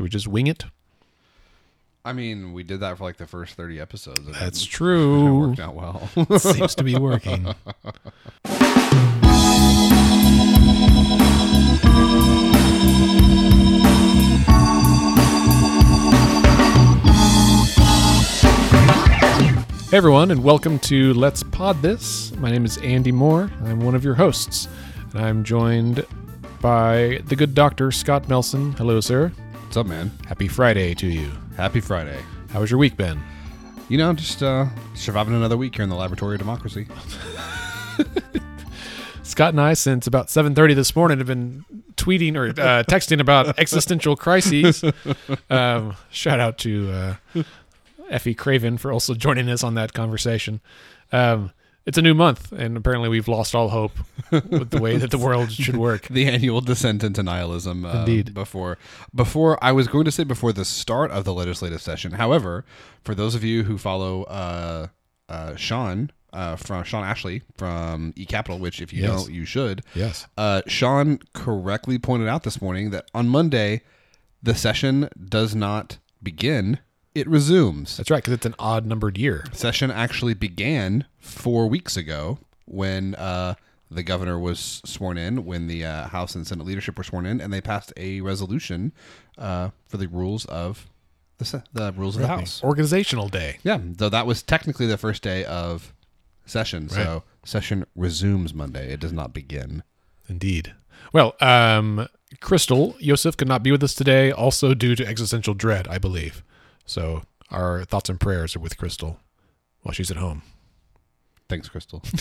Should we just wing it? I mean, we did that for like the first 30 episodes. and That's it- It true. worked out well. Seems to be working. Hey everyone, and welcome to Let's Pod This. My name is Andy Moore. I'm one of your hosts, and I'm joined by the good doctor Scott Melson. Hello, sir. What's up, man? Happy Friday to you. Happy Friday. How was your week been? You know, just uh, surviving another week here in the laboratory of democracy. Scott and I, since about 7:30 this morning, have been tweeting or uh, texting about existential crises. Um, shout out to uh, Effie Craven for also joining us on that conversation. Um, it's a new month, and apparently we've lost all hope with the way that the world should work. The annual descent into nihilism. Uh, Indeed. Before, before I was going to say before the start of the legislative session. However, for those of you who follow uh, uh, Sean uh, from Sean Ashley from eCapitol, which if you Yes. don't, you should. Yes. Uh, Sean correctly pointed out this morning that on Monday, the session does not begin; it resumes. That's right, because it's an odd numbered year. Session actually began four weeks ago when uh, the governor was sworn in, when the uh, House and Senate leadership were sworn in, and they passed a resolution uh, for the rules of the, se- the rules of the House. Organizational day. Yeah, though that was technically the first day of session. So session resumes Monday. It does not begin. Indeed. Well, um, Crystal Yosef could not be with us today, also due to existential dread, I believe. So our thoughts and prayers are with Crystal while she's at home. Thanks, Crystal.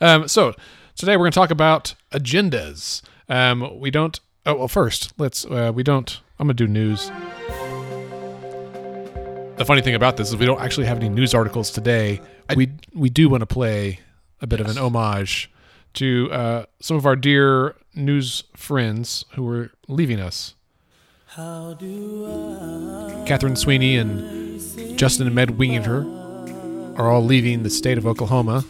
Um, so today we're going to talk about agendas. Um, we don't. Oh well, first let's. Uh, we don't. I'm going to do news. The funny thing about this is we don't actually have any news articles today. we we do want to play a bit of an homage to uh, some of our dear news friends who are leaving us. Catherine Sweeney and Justin and Meg Wingerter are all leaving the state of Oklahoma.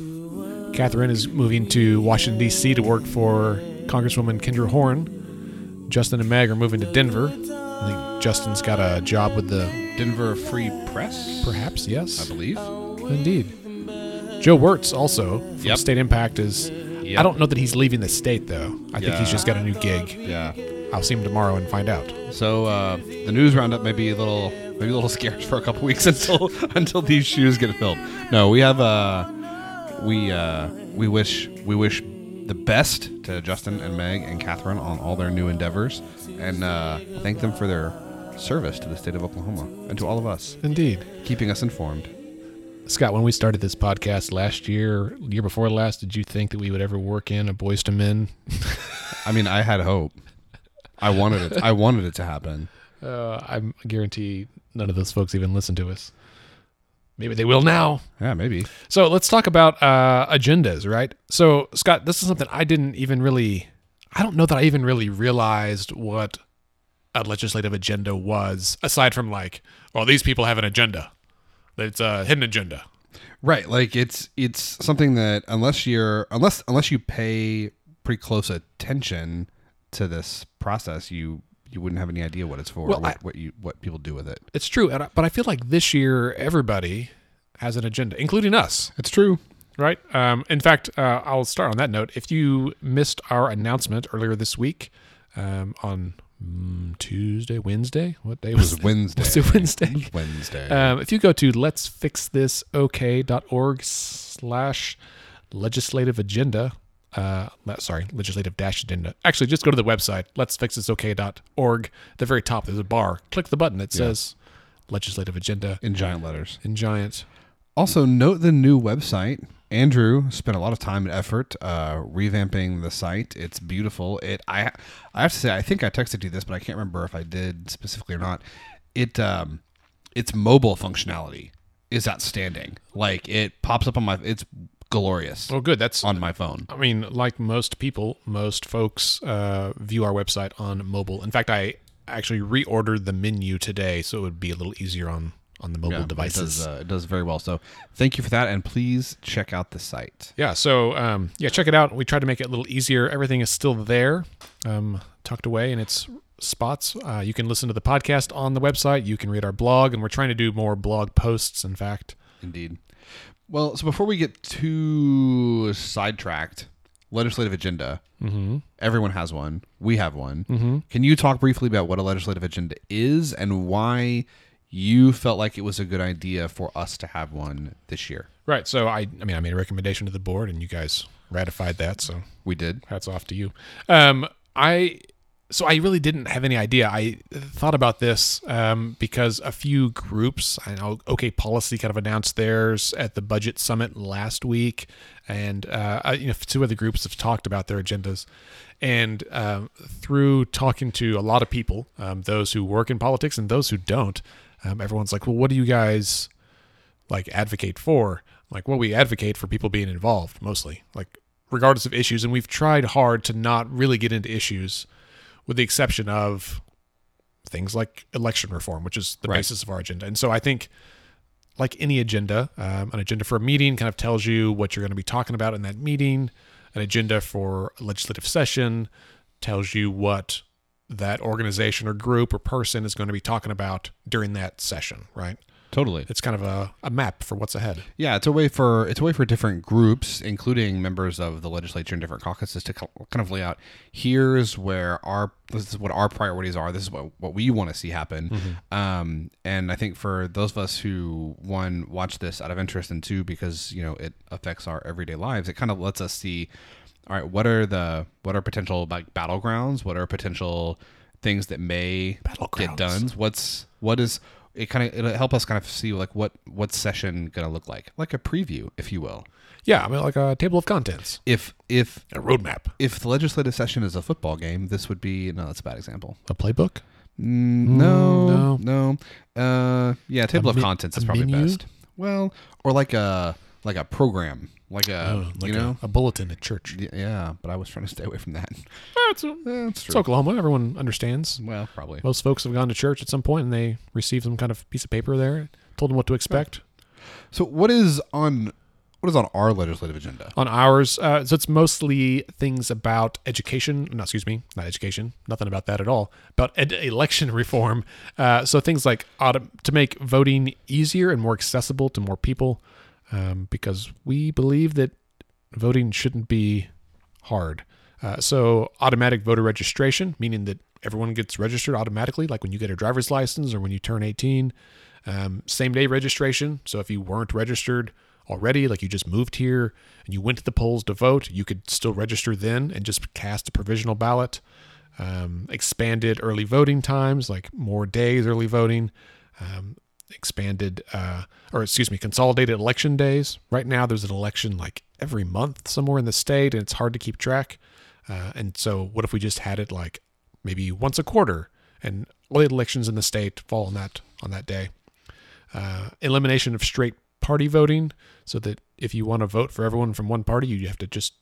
Catherine is moving to Washington, D.C. to work for Congresswoman Kendra Horn. Justin and Meg are moving to Denver. I think Justin's got a job with the. Denver Free Press, Perhaps, yes. I believe. Indeed. Joe Wertz, also from Yep. State Impact, is. Yep. I don't know that he's leaving the state, though. I think he's just got a new gig. Yeah. I'll see him tomorrow and find out. So uh, the news roundup may be a little, maybe a little scarce for a couple weeks until until these shoes get filled. No, we have uh, we uh, we wish we wish the best to Justin and Meg and Catherine on all their new endeavors, and uh, thank them for their service to the state of Oklahoma and to all of us, Indeed. keeping us informed. Scott, when we started this podcast last year, year before last, did you think that we would ever work in a Boyz II Men? I mean, I had hope. I wanted it. I wanted it to happen. Uh, I guarantee none of those folks even listen to us. Maybe they will now. Yeah, maybe. So let's talk about uh, agendas, right? So, Scott, this is something I didn't even really, I don't know that I even really realized what a legislative agenda was, aside from like, well, these people have an agenda. It's a hidden agenda. Right, like it's it's something that unless you're unless unless you pay pretty close attention to this process, you you wouldn't have any idea what it's for, Well, or what, I- what you what people do with it. It's true, and I, but I feel like this year everybody has an agenda, including us. It's true. right? Um, in fact, uh, I'll start on that note. If you missed our announcement earlier this week um, on mm, Tuesday, Wednesday, what day It was was Wednesday. Was it Wednesday? It Wednesday. Um, if you go to let'sfixthisok.org slash legislative agenda, uh, sorry, legislative dash agenda. Actually, just go to the website, Let's let'sfixthisok.org. At the very top, there's a bar. Click the button that says legislative agenda in giant letters. in giant. Also, note the new website. Andrew spent a lot of time and effort uh, revamping the site. It's beautiful. It I I have to say I think I texted you this, but I can't remember if I did specifically or not. It um its mobile functionality is outstanding. Like it pops up on my it's glorious Oh, good. That's on my phone. I mean, like most people, most folks uh, view our website on mobile. In fact, I actually reordered the menu today, so it would be a little easier on on the mobile Yeah, It devices. does, uh, it does very well. So thank you for that, and please check out the site. yeah, so um, yeah, check it out. We tried to make it a little easier. Everything is still there, um, tucked away, and it's spots. Uh, you can listen to the podcast on the website. You can read our blog, and we're trying to do more blog posts. In fact, Indeed. Well, so before we get too sidetracked, legislative agenda. mm-hmm. Everyone has one. We have one. Can you talk briefly about what a legislative agenda is and why you felt like it was a good idea for us to have one this year? right. So I, I mean, I made a recommendation to the board, and you guys ratified that. So We did. hats off to you. Um, I so I really didn't have any idea. I thought about this um, because a few groups, I know OK Policy kind of announced theirs at the budget summit last week, and uh, you know two other groups have talked about their agendas. And um, through talking to a lot of people, um, those who work in politics and those who don't, um, everyone's like, "Well, what do you guys like advocate for?" Like, well, we advocate for people being involved mostly, like regardless of issues. And we've tried hard to not really get into issues, with the exception of things like election reform, which is the Right. basis of our agenda. And so I think, like any agenda, um, an agenda for a meeting kind of tells you what you're going to be talking about in that meeting. An agenda for a legislative session tells you what that organization or group or person is going to be talking about during that session, right? Totally. It's kind of a, a map for what's ahead. Yeah, it's a way for it's a way for different groups, including members of the legislature and different caucuses, to kind of lay out. Here's where our this is what our priorities are. This is what what we want to see happen. Um, and I think for those of us who one watch this out of interest, and two because you know it affects our everyday lives, it kind of lets us see. All right, what are the what are potential like battlegrounds? What are potential things that may get done? What's what is it kind of it'll help us kind of see like what what session gonna look like. Like a preview if you will. Yeah, I mean, like a table of contents, if if a roadmap, if the legislative session is a football game this would be no that's a bad example. A playbook. mm, no no. no. Uh yeah table of mi- contents is probably menu? best. Well or like a like a program like a Oh, like you know a, a bulletin at church. Y- yeah but i was trying to stay away from that It's, that's it's Oklahoma. Everyone understands. well probably Most folks have gone to church at some point and they received some kind of piece of paper there, told them what to expect. so what is on what is on our legislative agenda On ours, uh, so it's mostly things about education. No, excuse me, not education. Nothing about that at all. About ed- election reform. Uh, so things like auto- to make voting easier and more accessible to more people, um, because we believe that voting shouldn't be hard. Uh, so automatic voter registration, meaning that everyone gets registered automatically, like when you get a driver's license or when you turn 18. Um, same day registration. So if you weren't registered already, like you just moved here and you went to the polls to vote, you could still register then and just cast a provisional ballot. Um, expanded early voting times, like more days early voting. Um, expanded, uh, or excuse me, consolidated election days. Right now, there's an election like every month somewhere in the state, and it's hard to keep track. Uh, and so, what if we just had it like maybe once a quarter, and all the elections in the state fall on that on that day? Uh, elimination of straight party voting, so that if you want to vote for everyone from one party, you have to just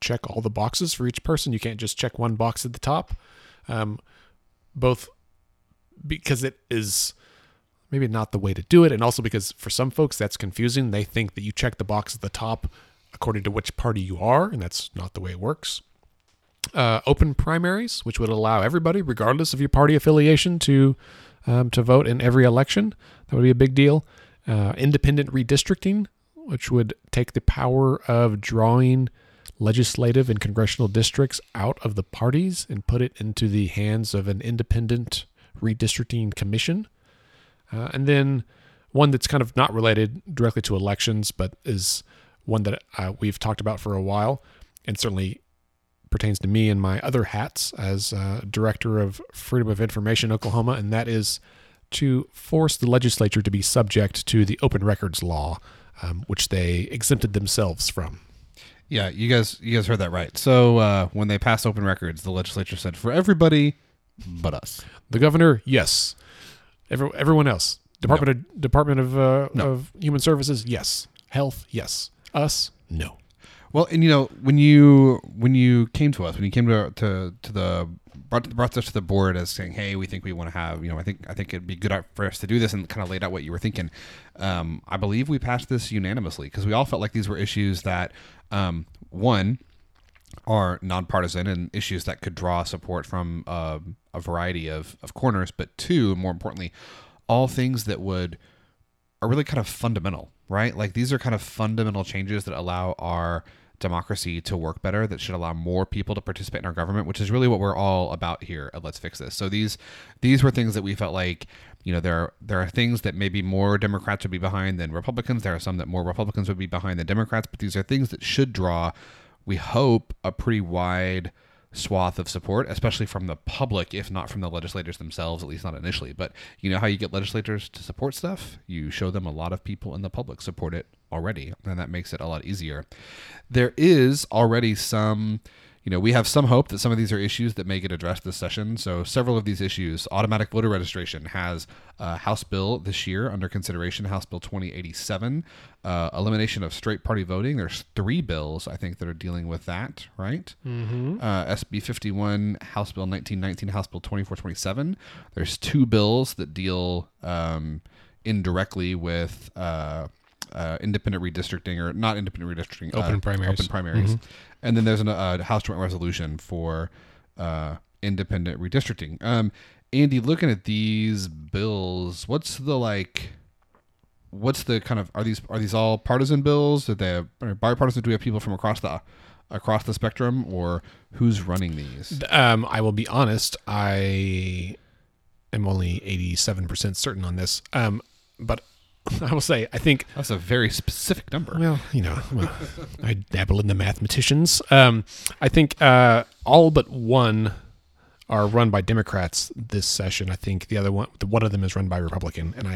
check all the boxes for each person. You can't just check one box at the top. Um, both because it is maybe not the way to do it, and also because for some folks that's confusing. They think that you check the box at the top according to which party you are, and that's not the way it works. Uh, open primaries, which would allow everybody, regardless of your party affiliation, to um, to vote in every election. That would be a big deal. Uh, independent redistricting, which would take the power of drawing legislative and congressional districts out of the parties and put it into the hands of an independent redistricting commission. Uh, and then one that's kind of not related directly to elections, but is one that uh, we've talked about for a while, and certainly pertains to me and my other hats as uh, director of Freedom of Information Oklahoma, and that is to force the legislature to be subject to the open records law, um, which they exempted themselves from. Yeah, you guys, you guys heard that right. So uh, when they passed open records, the legislature said for everybody but us. The governor, yes. Every, everyone else, Department of Department of, uh, No. of Human Services, yes. Health, yes. Us, no. Well, and you know when you when you came to us, when you came to to, to the brought, brought us to the board as saying, "Hey, we think we want to have," you know, I think I think it'd be good for us to do this and kind of laid out what you were thinking. Um, I believe we passed this unanimously because we all felt like these were issues that, um, one, are nonpartisan and issues that could draw support from um, a variety of, of corners, but two, more importantly, all things that would are really kind of fundamental, right? Like these are kind of fundamental changes that allow our democracy to work better that should allow more people to participate in our government which is really what we're all about here let's fix this. So these these were things that we felt like you know there are, there are things that maybe more democrats would be behind than republicans. There are some that more republicans would be behind than democrats. But these are things that should draw we hope a pretty wide swath of support, especially from the public, if not from the legislators themselves, at least not initially. But you know how you get legislators to support stuff? You show them a lot of people in the public support it already, and that makes it a lot easier. There is already some you know, we have some hope that some of these are issues that may get addressed this session. So, several of these issues, automatic voter registration has a House bill this year under consideration, House Bill 2087. Uh, elimination of straight party voting. There's three bills, I think, that are dealing with that, right? Mm-hmm. Uh, SB 51, House Bill 1919, House Bill 2427. There's two bills that deal um, indirectly with. Uh, uh, independent redistricting or not independent redistricting, Open uh, primaries. open primaries, and then there's a uh, House Joint Resolution for uh, independent redistricting. Um, Andy, looking at these bills, what's the like? What's the kind of are these are these all partisan bills? Did they have are bipartisan? Do we have people from across the across the spectrum, or who's running these? Um, I will be honest. I am only eighty-seven percent certain on this. Um, but I will say I think That's a very specific number. Well, you know, well, I dabble in the mathematicians. Um, I think uh, all but one are run by Democrats this session. I think the other one, the one of them is run by Republican, and I,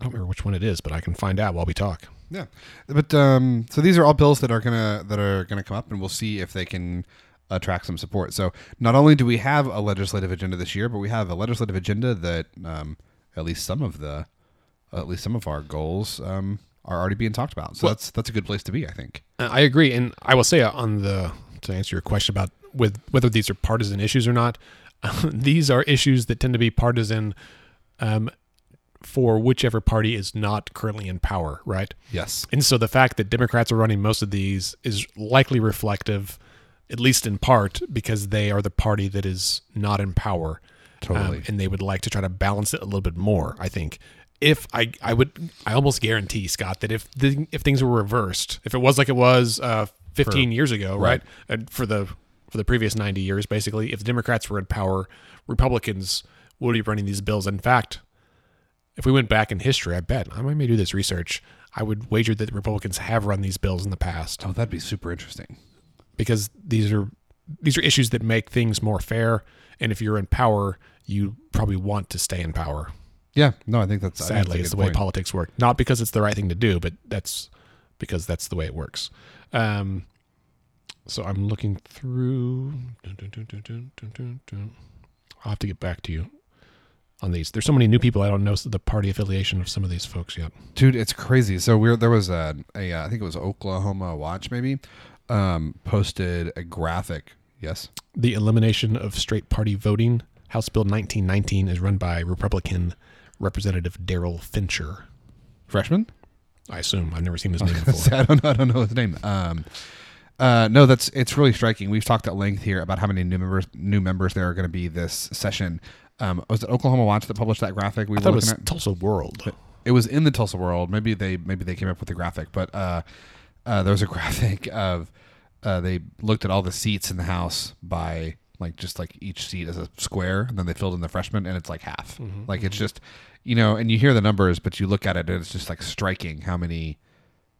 I don't remember which one it is, but I can find out while we talk. Yeah, but um, so these are all bills that are gonna that are gonna come up, and we'll see if they can attract some support. So not only do we have a legislative agenda this year, but we have a legislative agenda that um, at least some of the at least some of our goals um, are already being talked about. So Well- that's that's a good place to be, I think. Uh, I agree, and I will say on the to answer your question about with whether these are partisan issues or not, these are issues that tend to be partisan um, for whichever party is not currently in power, right? Yes. And so the fact that Democrats are running most of these is likely reflective, at least in part, because they are the party that is not in power. Totally. Um, and they would like to try to balance it a little bit more, I think. If I, I would, I almost guarantee, Scott, that if the, if things were reversed, if it was like it was uh, 15 years ago, right, and for the for the previous 90 years, basically, if the Democrats were in power, Republicans would be running these bills. In fact, if we went back in history, I bet I may do this research. I would wager that the Republicans have run these bills in the past Oh, that'd be super interesting. because these are these are issues that make things more fair. And if you're in power, you probably want to stay in power. Yeah. No, I think that's think Sadly, it's the way point. politics work. Not because it's the right thing to do, but that's because that's the way it works. Um, so I'm looking through. I'll have to get back to you on these. There's so many new people. I don't know the party affiliation of some of these folks yet. Dude, it's crazy. So we're there was a, a uh, I think it was Oklahoma Watch maybe um, posted a graphic. Yes. The elimination of straight party voting, House Bill 1919, is run by Republican Representative Derrel Fincher. Freshman. I assume I've never seen his name before. I don't know. I don't know his name. Um, uh, no, that's it's really striking. We've talked at length here about how many new members new members there are going to be this session. Um, was it Oklahoma Watch that published that graphic? We I thought it were was looking at. Tulsa World. It was in the Tulsa World. Maybe they maybe they came up with the graphic, but uh, uh, there was a graphic of uh, they looked at all the seats in the house by like just like each seat as a square, and then they filled in the freshmen, and it's like half. Like it's just you know, and you hear the numbers, but you look at it, and it's just like striking how many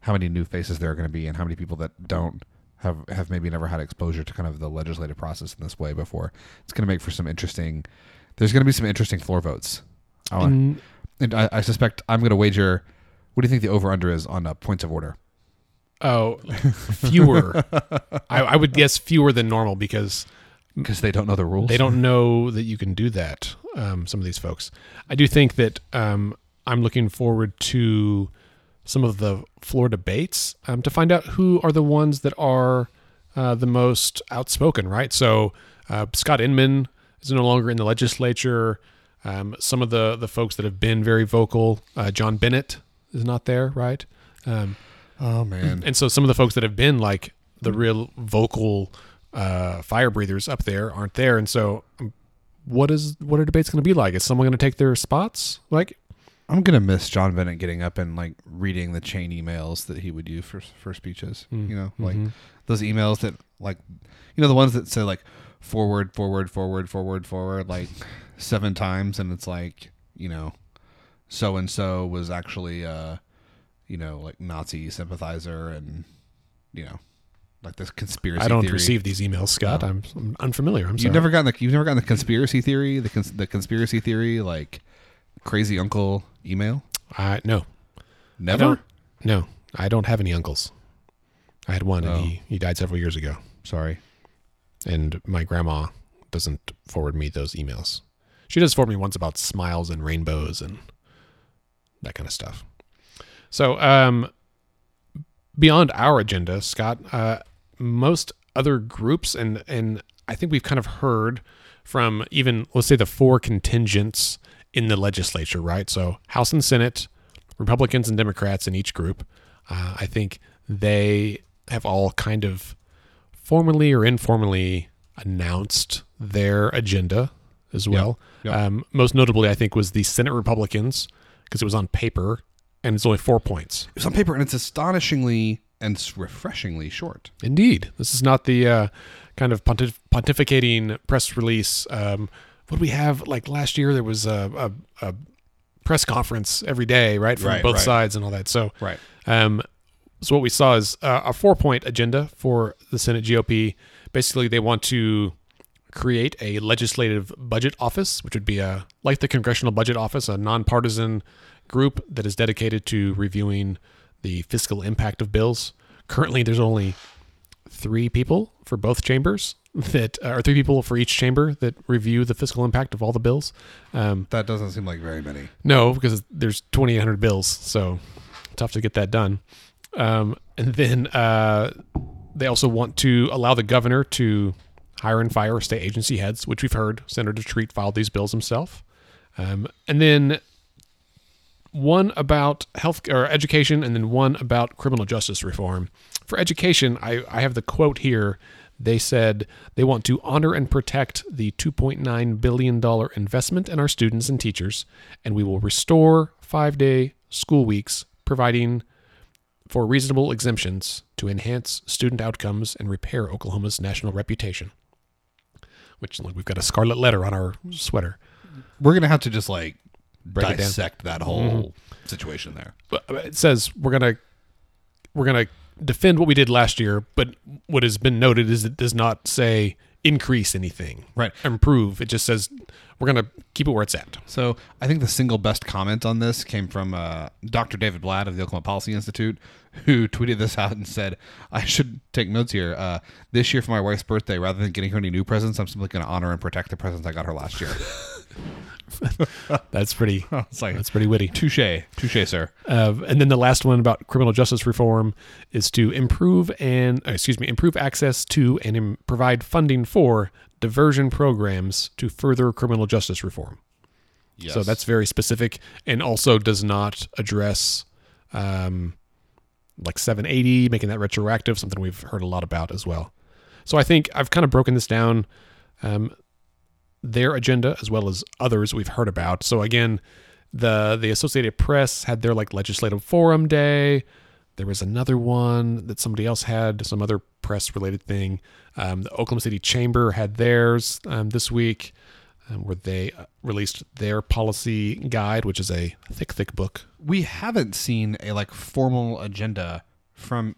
how many new faces there are going to be, and how many people that don't have have maybe never had exposure to kind of the legislative process in this way before. It's going to make for some interesting. There's going to be some interesting floor votes. I And and I, I suspect I'm going to wager. What do you think the over under is on uh, points of order? Oh, fewer. I, I would guess fewer than normal because Because they don't know the rules. they don't know that you can do that. Um, some of these folks. I do think that um, I'm looking forward to some of the floor debates um, to find out who are the ones that are uh, the most outspoken. Right. So uh, Scott Inman is no longer in the legislature. Um, some of the the folks that have been very vocal, uh, John Bennett is not there. Right. Um, Oh man. and so some of the folks that have been like the real vocal uh, fire breathers up there aren't there, and so um, what is what are debates going to be like? Is someone going to take their spots? Like, I'm gonna miss John Bennett getting up and like reading the chain emails that he would use for for speeches. Mm. You know, like Mhm. those emails that like you know the ones that say like forward, forward, forward, forward, forward like seven times, and it's like you know, so and so was actually uh, you know like Nazi sympathizer, and you know, like this conspiracy. I don't theory. receive these emails, Scott. No. I'm, I'm unfamiliar. I'm sorry. You've never gotten the you've never gotten the conspiracy theory, the cons- the conspiracy theory like crazy uncle email. I no, Never. don't. no. I don't have any uncles. I had one, Oh. and he oh. he died several years ago. Sorry. and my grandma doesn't forward me those emails. She does forward me once about smiles and rainbows and that kind of stuff. So, um, beyond our agenda, Scott, uh, most other groups and and I think we've kind of heard from even let's say the four contingents in the legislature, right? So House and Senate, Republicans and Democrats in each group. Uh, I think they have all kind of formally or informally announced their agenda as well. Yep. Um, most notably, I think, was the Senate Republicans because it was on paper and it's only four points. It's on paper, and it's astonishingly and refreshingly short. Indeed, this is not the uh, kind of pontif- pontificating press release. Um, what do we have? Like last year, there was a, a, a press conference every day, right, from Right, both right. sides and all that. So, Right. um, so what we saw is uh, a four-point agenda for the Senate GOP. Basically, they want to create a legislative budget office, which would be a like the Congressional Budget Office, a nonpartisan group that is dedicated to reviewing the fiscal impact of bills. Currently, there's only three people for both chambers that or three people for each chamber that review the fiscal impact of all the bills. Um, That doesn't seem like very many. no, because there's 2,800 bills, so tough to get that done. Um, and then uh, they also want to allow the governor to hire and fire state agency heads, which we've heard Senator Treat filed these bills himself. Um, and then one about health or education, and then one about criminal justice reform. For education, I, I have the quote here. They said they want to honor and protect the $2.9 billion investment in our students and teachers, and we will restore five day school weeks, providing for reasonable exemptions to enhance student outcomes and repair Oklahoma's national reputation. Which, look, we've got a scarlet letter on our sweater. We're gonna have to just like Break dissect that whole situation there. but it says we're gonna we're gonna defend what we did last year, but what has been noted is it does not say increase anything, Right. Improve. It just says we're gonna keep it where it's at. So I think the single best comment on this came from uh, Dr. David Blatt of the Oklahoma Policy Institute, who tweeted this out and said, "I should take notes here. Uh, this year for my wife's birthday, rather than getting her any new presents, I'm simply going to honor and protect the presents I got her last year." That's pretty. it's like That's pretty witty. touche, touche, sir. Uh, and then the last one about criminal justice reform is to improve and uh, excuse me, improve access to and im- provide funding for diversion programs to further criminal justice reform. Yes. So that's very specific and also does not address um, like 780, making that retroactive, something we've heard a lot about as well. So I think I've kind of broken this down, um, their agenda as well as others we've heard about. So again, the the Associated Press had their like legislative forum day. There was another one that somebody else had, some other press related thing. Um, the Oklahoma City Chamber had theirs um, this week, um, where they uh, released their policy guide, which is a thick, thick book. we haven't seen a like formal agenda from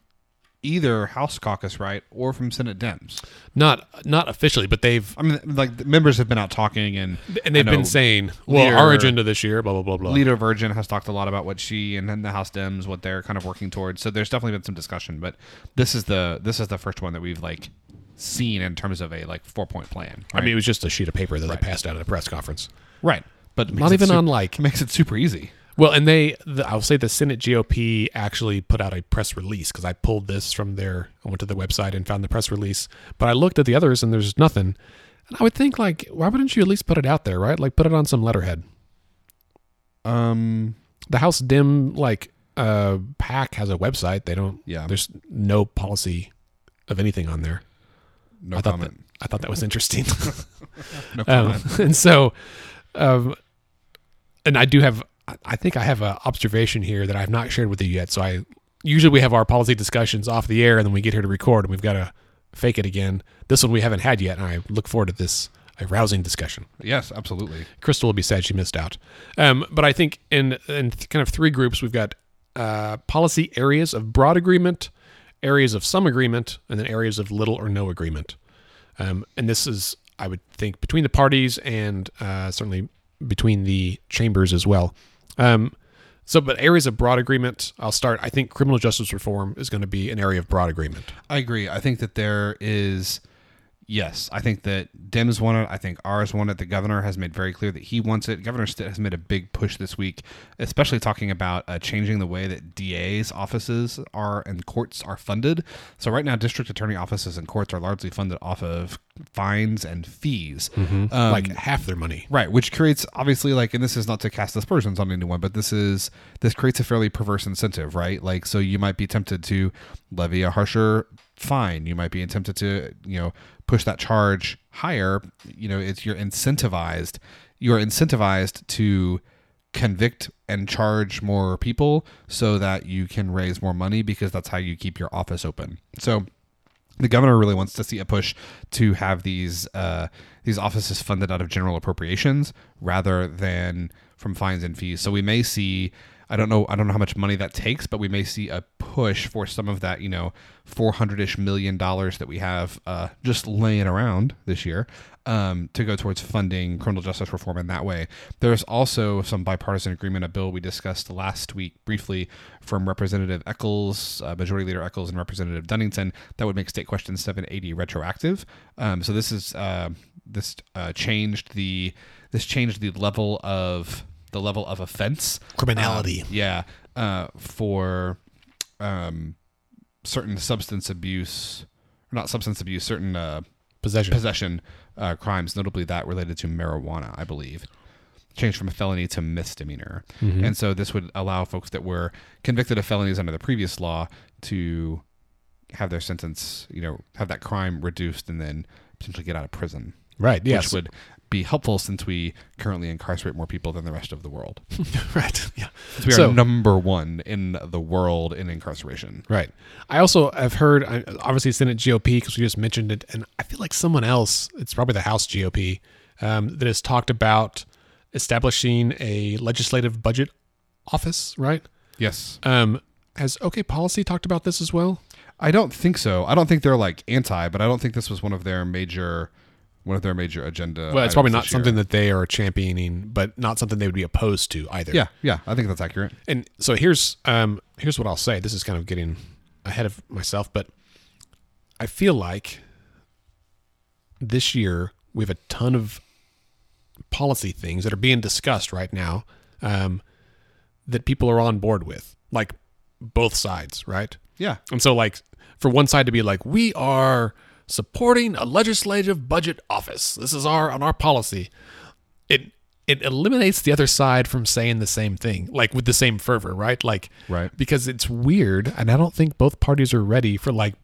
either House caucus, right, or from Senate Dems. Not not officially, but they've I mean, like the members have been out talking, and and they've I been saying, well, Leader- our agenda this year, blah blah blah blah. Leader Virgin has talked a lot about what she and then the House Dems what they're kind of working towards. So there's definitely been some discussion, but this is the this is the first one that we've like seen in terms of a like four point plan. I mean, it was just a sheet of paper that Right. they passed out at a press conference. right, but Not even sup- on like makes it super easy. Well, and they, the, I'll say the Senate GOP actually put out a press release because I pulled this from their, I went to the website and found the press release. But I looked at the others and there's nothing. And I would think, like, why wouldn't you at least put it out there, right? Like, put it on some letterhead. Um, The House Dim, like, uh, PAC has a website. They don't, yeah, there's no policy of anything on there. No I thought comment. that I thought that was interesting. No um, comment. and so, um, and I do have, I think I have an observation here that I've not shared with you yet. So I usually we have our policy discussions off the air, and then we get here to record, and we've got to fake it again. This one we haven't had yet, and I look forward to this a rousing discussion. yes, absolutely. Crystal will be sad she missed out. Um, but I think in in kind of three groups, we've got uh, policy areas of broad agreement, areas of some agreement, and then areas of little or no agreement. Um, and this is, I would think, between the parties and uh, certainly between the chambers as well. Um, so, but areas of broad agreement, I'll start. I think criminal justice reform is going to be an area of broad agreement. I agree. I think that there is, yes, I think that Dems want it. I think ours want it. The governor has made very clear that he wants it. Governor Stitt has made a big push this week, especially talking about uh, changing the way that DA's offices are and courts are funded. So right now, district attorney offices and courts are largely funded off of fines and fees. Um, like half their money. Right, which creates obviously like, and this is not to cast aspersions on anyone, but this is this creates a fairly perverse incentive, right? Like, so you might be tempted to levy a harsher fine. You might be tempted to, you know, push that charge higher. You know, it's you're incentivized. You're incentivized to convict and charge more people so that you can raise more money because that's how you keep your office open. So the governor really wants to see a push to have these uh, these offices funded out of general appropriations rather than from fines and fees. So we may see I don't know I don't know how much money that takes, but we may see a push for some of that you know four hundred ish million dollars that we have uh, just laying around this year um, to go towards funding criminal justice reform in that way. There's also some bipartisan agreement, a bill we discussed last week briefly from Representative Echols, uh, Majority Leader Echols, and Representative Dunnington that would make State Question 780 retroactive. Um, so this is uh, this uh, changed the this changed the level of the level of offense Criminality. um, yeah, uh, for um, certain substance abuse, not substance abuse, certain uh, Possession. possession uh, crimes, notably that related to marijuana, I believe. Changed from a felony to misdemeanor. And so this would allow folks that were convicted of felonies under the previous law to have their sentence, you know, have that crime reduced and then potentially get out of prison. right. Yes. Which would be helpful since we currently incarcerate more people than the rest of the world. right. Yeah. Since we So- are number one in the world in incarceration. Right. I also have heard, obviously, Senate GOP because we just mentioned it, and I feel like someone else, it's probably the House GOP, um, that has talked about establishing a legislative budget office. Right. Yes. Um, has OK Policy talked about this as well? I don't think so. I don't think they're like anti, but I don't think this was one of their major one of their major agenda. Well, it's probably not something that they are championing, but not something they would be opposed to either. Yeah, yeah, I think that's accurate. And so here's um here's what I'll say. This is kind of getting ahead of myself, but I feel like this year we have a ton of policy things that are being discussed right now um, that people are on board with, like both sides, right? Yeah, And so, like, for one side to be like, we are supporting a legislative budget office. This is our on our policy. It it eliminates the other side from saying the same thing, like with the same fervor, right? Like, Right. Because it's weird, and I don't think both parties are ready for like.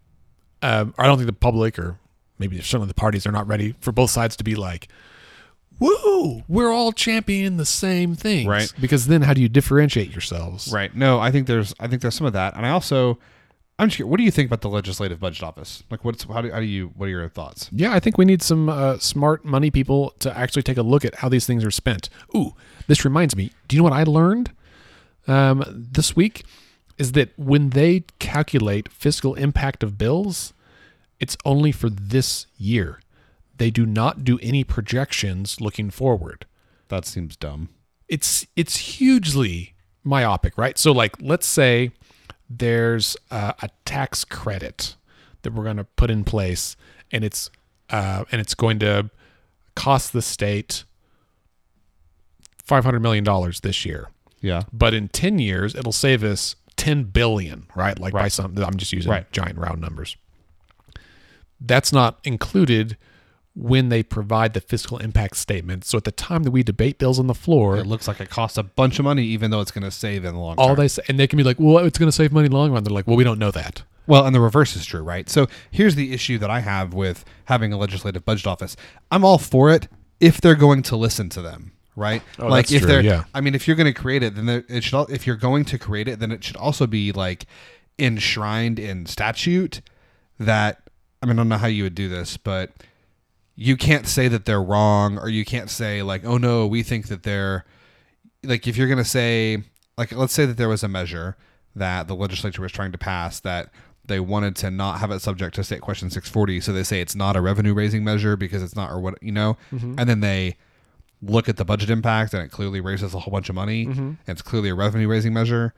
Um, I don't think the public or maybe certainly the parties are not ready for both sides to be like, "Woo, we're all championing the same thing," Right. Because then, how do you differentiate yourselves? right. No, I think there's I think there's some of that, and I also I'm just curious, what do you think about the legislative budget office? Like, what's how do, how do you what are your thoughts? Yeah, I think we need some uh, smart money people to actually take a look at how these things are spent. Ooh, this reminds me. Do you know what I learned um, this week? Is that when they calculate fiscal impact of bills, it's only for this year. They do not do any projections looking forward. That seems dumb. It's it's hugely myopic, right? So, like, let's say there's uh, a tax credit that we're going to put in place, and it's uh, and it's going to cost the state five hundred million dollars this year. Yeah. But in ten years, it'll save us ten billion, right? Like by some, I'm just using Right. giant round numbers. That's not included when they provide the fiscal impact statement. So at the time that we debate bills on the floor, It looks like it costs a bunch of money, even though it's going to save in the long run. all term. they say, and they can be like, "Well, it's going to save money in the long run." They're like, "Well, we don't know that." Well, and the reverse is true, right? So here's the issue that I have with having a legislative budget office. I'm all for it if they're going to listen to them, right? Oh, like that's if true, they're, yeah. I mean, if you're going to create it, then there, it should. al- If you're going to create it, then it should also be like enshrined in statute that. I mean, I don't know how you would do this, but you can't say that they're wrong, or you can't say like, "Oh no, we think that they're." Like, if you're going to say, like, let's say that there was a measure that the legislature was trying to pass that they wanted to not have it subject to state question 640 so they say it's not a revenue raising measure because it's not or what you know? Mm-hmm. And then they look at the budget impact and it clearly raises a whole bunch of money. Mm-hmm. And it's clearly a revenue raising measure.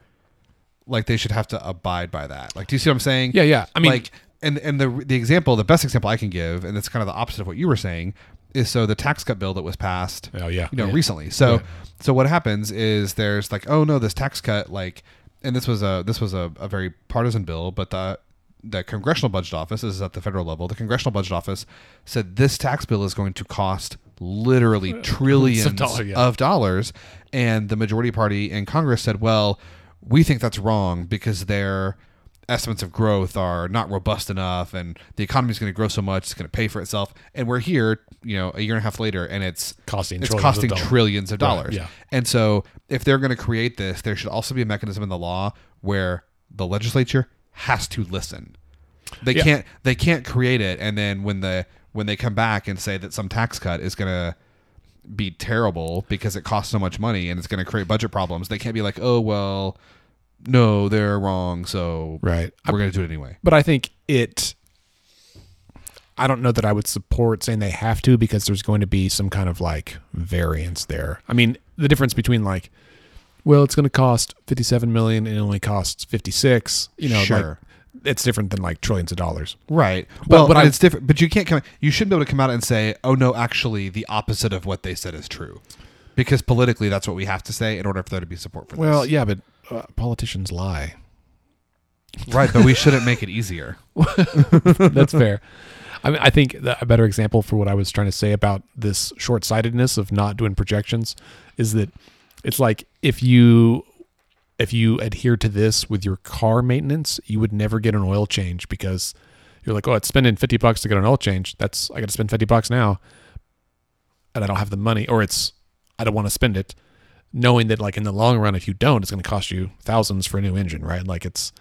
Like they should have to abide by that. Like do you see what i'm saying? Yeah, yeah. I mean, like and and the the example the best example i can give and it's kind of the opposite of what you were saying is so the tax cut bill that was passed Oh, yeah. you know Yeah. recently so Yeah. so what happens is there's like oh no this tax cut like and this was a this was a, a very partisan bill but the the congressional budget office this is at the federal level the congressional budget office said this tax bill is going to cost literally uh, trillions dollar, yeah. of dollars and the majority party in congress said well we think that's wrong because their estimates of growth are not robust enough and the economy is going to grow so much it's going to pay for itself and we're here you know a year and a half later and it's Costing it's trillions of costing dollars. trillions of Right, dollars yeah. and so if they're going to create this there should also be a mechanism in the law where the legislature has to listen they Yeah. can't they can't create it and then when the when they come back and say that some tax cut is going to be terrible because it costs so much money and it's going to create budget problems they can't be like oh well no they're wrong so right. we're going to do it anyway But I think it. I don't know that I would support saying they have to because there's going to be some kind of like variance there. I mean, the difference between like, well, it's going to cost 57 million and it only costs 56. You know, Sure. like, it's different than like trillions of dollars. Right. But well, but I- it's different. But you can't come. You shouldn't be able to come out and say, "Oh no, actually, the opposite of what they said is true," because politically, that's what we have to say in order for there to be support for this. Well, this. yeah, but uh, politicians lie. right. But we shouldn't make it easier. That's fair. I mean, I think that a better example for what I was trying to say about this short sightedness of not doing projections is that it's like if you if you adhere to this with your car maintenance, you would never get an oil change because you're like, oh, it's spending fifty bucks to get an oil change. That's I got to spend fifty bucks now, and I don't have the money, or it's I don't want to spend it, knowing that like in the long run, if you don't, it's going to cost you thousands for a new engine, right? Like it's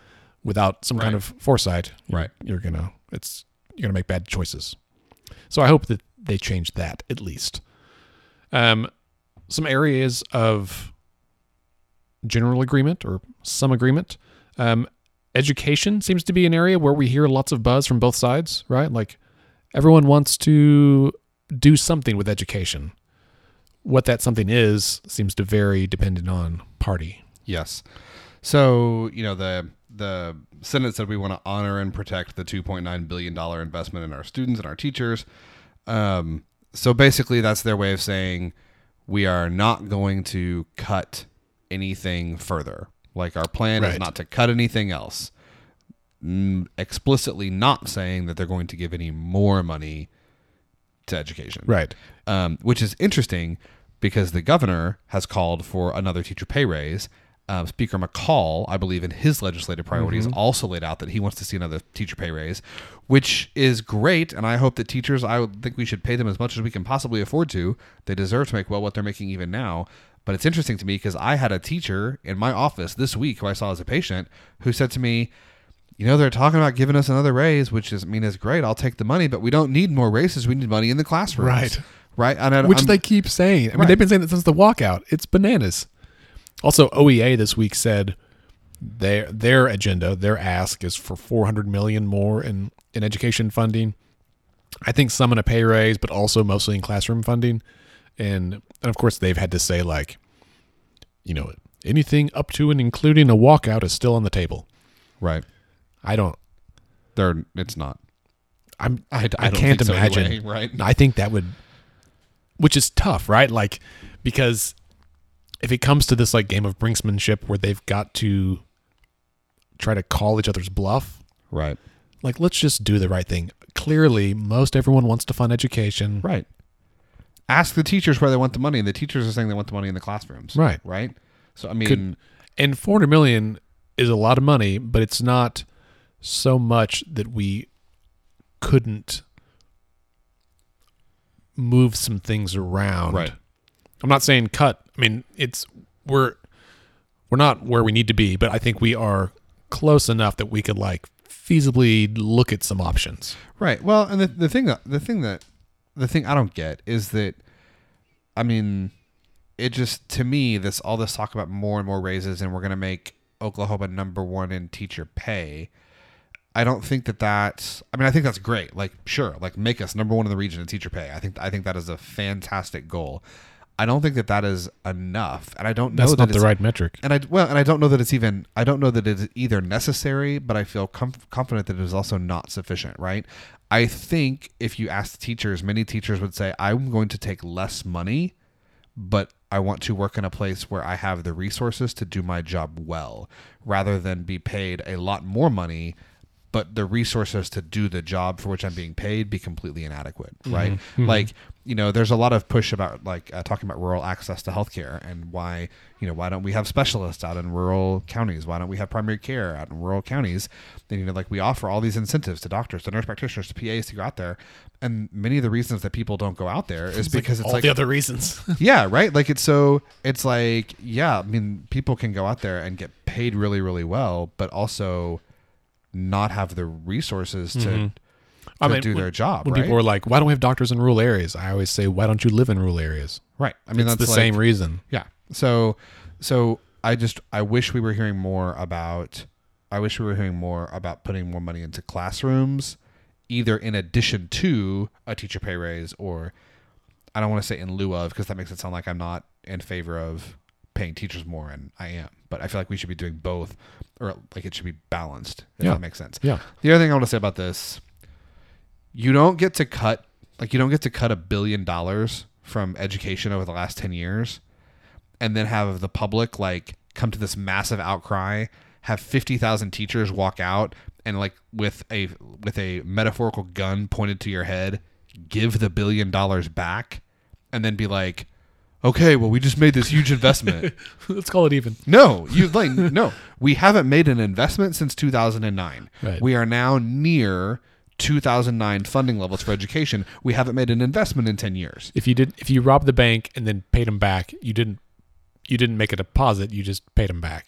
without some kind of foresight, Right. You're gonna it's you're gonna make bad choices. So I hope that they change that at least. Um, some areas of general agreement or some agreement. Um, education seems to be an area where we hear lots of buzz from both sides, right? Like everyone wants to do something with education. What that something is seems to vary depending on party. Yes. So you know the the Senate said we want to honor and protect the 2.9 billion dollar investment in our students and our teachers. Um, so basically, that's their way of saying we are not going to cut anything further. Like our plan is not to cut anything else. Mm, explicitly not saying that they're going to give any more money to education Right. um, which is interesting because the governor has called for another teacher pay raise. Um, Speaker McCall, I believe, in his legislative priorities, also laid out that he wants to see another teacher pay raise, which is great. And I hope that teachers, I think we should pay them as much as we can possibly afford to. They deserve to make well what they're making even now. But it's interesting to me because I had a teacher in my office this week who I saw as a patient who said to me, you know, they're talking about giving us another raise, which is, I mean, is great. I'll take the money, but we don't need more raises. We need money in the classrooms. Right. Right. Which I'm- they keep saying. I mean, Right. they've been saying that since the walkout. It's bananas. Also, OEA this week said their their agenda, their ask is for 400 million more in in education funding. I think some in a pay raise, but also mostly in classroom funding. And and of course, they've had to say like, you know, anything up to and including a walkout is still on the table. Right. I don't. They're it's not. I'm. I, I, I can't think so imagine. anyway, right? I think that would, which is tough, right? Like, because if it comes to this like game of brinksmanship where they've got to try to call each other's bluff, Right. like let's just do the right thing. Clearly, most everyone wants to fund education, Right. Ask the teachers where they want the money, and the teachers are saying they want the money in the classrooms. Right. Right. So I mean, Could- and 400 million is a lot of money, but it's not so much that we couldn't move some things around. Right. I'm not saying cut. I mean, it's we're we're not where we need to be, but I think we are close enough that we could like feasibly look at some options. Right. Well, and the the thing that the thing that the thing I don't get is that I mean, it just to me this all this talk about more and more raises and we're going to make Oklahoma number 1 in teacher pay. I don't think that that's I mean, I think that's great. Like sure, like make us number 1 in the region in teacher pay. I think I think that is a fantastic goal. I don't think that that is enough, and I don't know That's that not the right metric. and I well, and I don't know that it's even. I don't know that it's either necessary, but I feel com- confident that it is also not sufficient. Right? I think if you ask teachers, many teachers would say, "I'm going to take less money, but I want to work in a place where I have the resources to do my job well, rather than be paid a lot more money." But the resources to do the job for which I'm being paid be completely inadequate, right? Like, you know, there's a lot of push about like uh, talking about rural access to healthcare and why, you know, why don't we have specialists out in rural counties? Why don't we have primary care out in rural counties? And you know, like we offer all these incentives to doctors, to nurse practitioners, to PAs to go out there, and many of the reasons that people don't go out there is because it's all like the other reasons. yeah, right. Like it's so it's like yeah. I mean, people can go out there and get paid really, really well, but also not have the resources to, mm-hmm. to I mean, do when- their job. when right? people are like, "Why don't we have doctors in rural areas?" I always say, "Why don't you live in rural areas?" right. I mean, it's that's the like- same reason. Yeah. So so I just I wish we were hearing more about I wish we were hearing more about putting more money into classrooms, either in addition to a teacher pay raise or I don't want to say in lieu of because that makes it sound like I'm not in favor of paying teachers more and I am. But I feel like we should be doing both or like it should be balanced, if Yeah. that makes sense. Yeah. The other thing I want to say about this, you don't get to cut like you don't get to cut a billion dollars from education over the last 10 years and then have the public like come to this massive outcry, have 50,000 teachers walk out and like with a with a metaphorical gun pointed to your head, give the billion dollars back and then be like, "Okay, well we just made this huge investment." Let's call it even. No, you like no. We haven't made an investment since 2009. Right. We are now near 2009 funding levels for education. We haven't made an investment in 10 years. If you did, if you robbed the bank and then paid them back, you didn't. You didn't make a deposit. You just paid them back.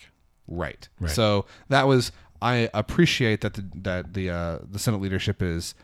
Right. Right. So that was I appreciate that the that the uh, the Senate leadership is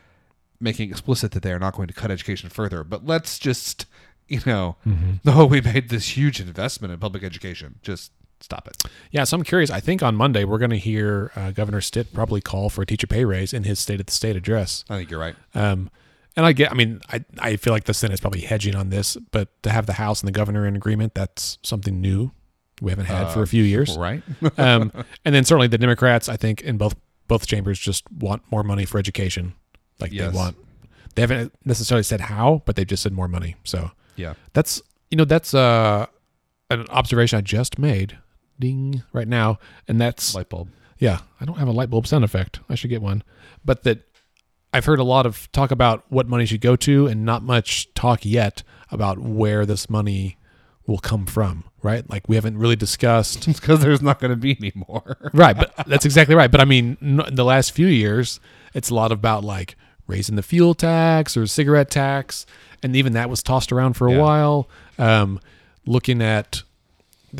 making explicit that they are not going to cut education further. But let's just you know, no, we made this huge investment in public education. Just stop it. Yeah, so I'm curious. I think on Monday we're going to hear uh, Governor Stitt probably call for a teacher pay raise in his State of the State address. I think you're right. Um, and I get, I mean, I, I feel like the Senate's probably hedging on this, but to have the House and the governor in agreement, that's something new we haven't had for a few years. Right. Um, and then certainly the Democrats, I think, in both both chambers, just want more money for education. Like Yes. they want, they haven't necessarily said how, but they've just said more money. So yeah. that's you know that's uh, an observation I just made, ding, right now, and that's Light bulb. yeah, I don't have a light bulb sound effect. I should get one. But that I've heard a lot of talk about what money should go to and not much talk yet about where this money will come from, right? Like we haven't really discussed It's because there's not going to be any more. Right, but that's exactly right. But I mean, in the last few years, it's a lot about like raising the fuel tax or cigarette tax, and even that was tossed around for a Yeah. while. Um, looking at,